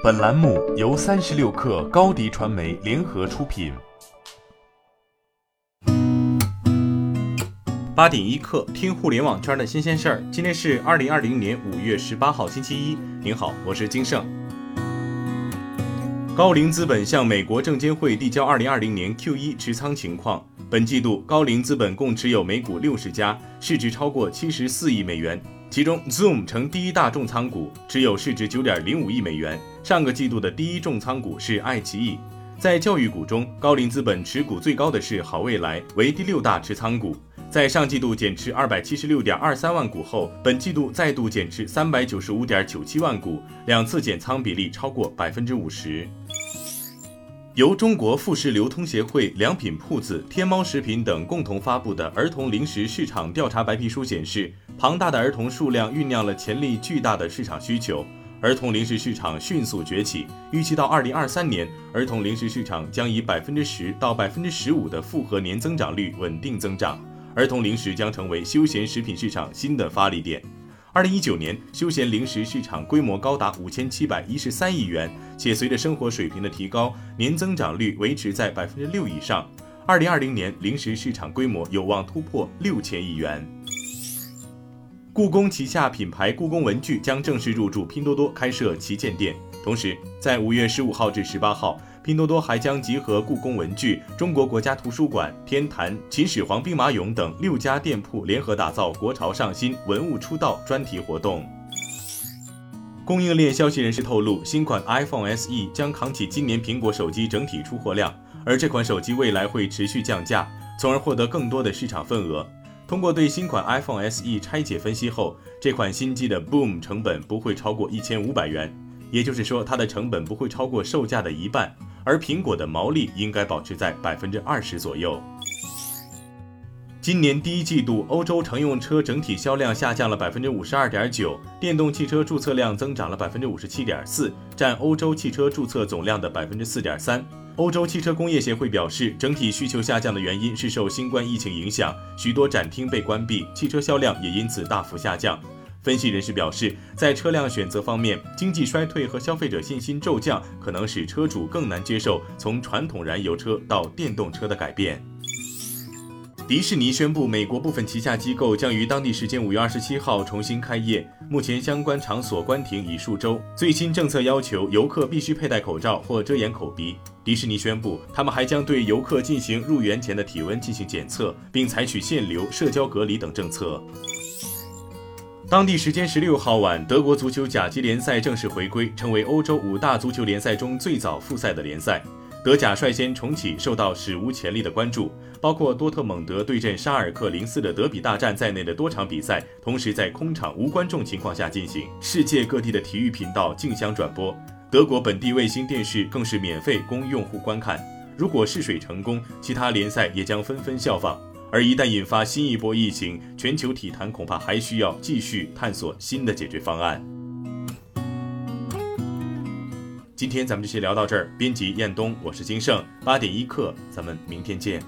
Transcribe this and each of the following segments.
本栏目由三十六氪高低传媒联合出品。八点一刻，听互联网圈的新鲜事儿。今天是二零二零年五月十八号，星期一。您好，我是金盛。高瓴资本向美国证监会递交二零二零年 Q 一持仓情况。本季度，高瓴资本共持有美股六十家，市值超过七十四亿美元。其中，Zoom 成第一大重仓股，持有市值九点零五亿美元。上个季度的第一重仓股是爱奇艺。在教育股中，高瓴资本持股最高的是好未来，为第六大持仓股。在上季度减持二百七十六点二三万股后，本季度再度减持三百九十五点九七万股，两次减仓比例超过百分之五十。由中国副食流通协会、良品铺子、天猫食品等共同发布的儿童零食市场调查白皮书显示，庞大的儿童数量酝酿了潜力巨大的市场需求，儿童零食市场迅速崛起。预计到二零二三年，儿童零食市场将以百分之十到百分之十五的复合年增长率稳定增长，儿童零食将成为休闲食品市场新的发力点。二零一九年，休闲零食市场规模高达五千七百一十三亿元，且随着生活水平的提高，年增长率维持在百分之六以上。二零二零年，零食市场规模有望突破六千亿元。故宫旗下品牌故宫文具将正式入驻拼多多，开设旗舰店。同时，在五月十五号至十八号。拼多多还将集合故宫文具、中国国家图书馆、天坛、秦始皇兵马俑等六家店铺，联合打造“国潮上新，文物出道”专题活动。供应链消息人士透露，新款 iPhone SE 将扛起今年苹果手机整体出货量，而这款手机未来会持续降价，从而获得更多的市场份额。通过对新款 iPhone SE 拆解分析后，这款新机的 Boom 成本不会超过一千五百元，也就是说，它的成本不会超过售价的一半。而苹果的毛利应该保持在百分之二十左右。今年第一季度，欧洲乘用车整体销量下降了百分之五十二点九，电动汽车注册量增长了百分之五十七点四，占欧洲汽车注册总量的百分之四点三。欧洲汽车工业协会表示，整体需求下降的原因是受新冠疫情影响，许多展厅被关闭，汽车销量也因此大幅下降。分析人士表示，在车辆选择方面，经济衰退和消费者信心骤降可能使车主更难接受从传统燃油车到电动车的改变。迪士尼宣布，美国部分旗下机构将于当地时间五月二十七号重新开业，目前相关场所关停已数周。最新政策要求游客必须佩戴口罩或遮掩口鼻。迪士尼宣布，他们还将对游客进行入园前的体温进行检测，并采取限流、社交隔离等政策。当地时间十六号晚，德国足球甲级联赛正式回归，成为欧洲五大足球联赛中最早复赛的联赛。德甲率先重启，受到史无前例的关注，包括多特蒙德对阵沙尔克零四的德比大战在内的多场比赛，同时在空场无观众情况下进行。世界各地的体育频道竞相转播，德国本地卫星电视更是免费供用户观看。如果试水成功，其他联赛也将纷纷效仿。而一旦引发新一波疫情，全球体坛恐怕还需要继续探索新的解决方案。今天咱们就先聊到这儿。编辑：彦东，我是金盛。八点一刻，咱们明天见。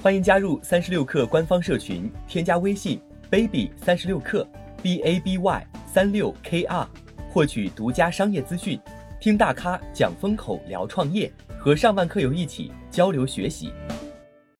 欢迎加入三十六氪官方社群，添加微信 baby 三十六氪 b a b y 三六 k r。获取独家商业资讯，听大咖讲风口，聊创业，和上万客友一起交流学习。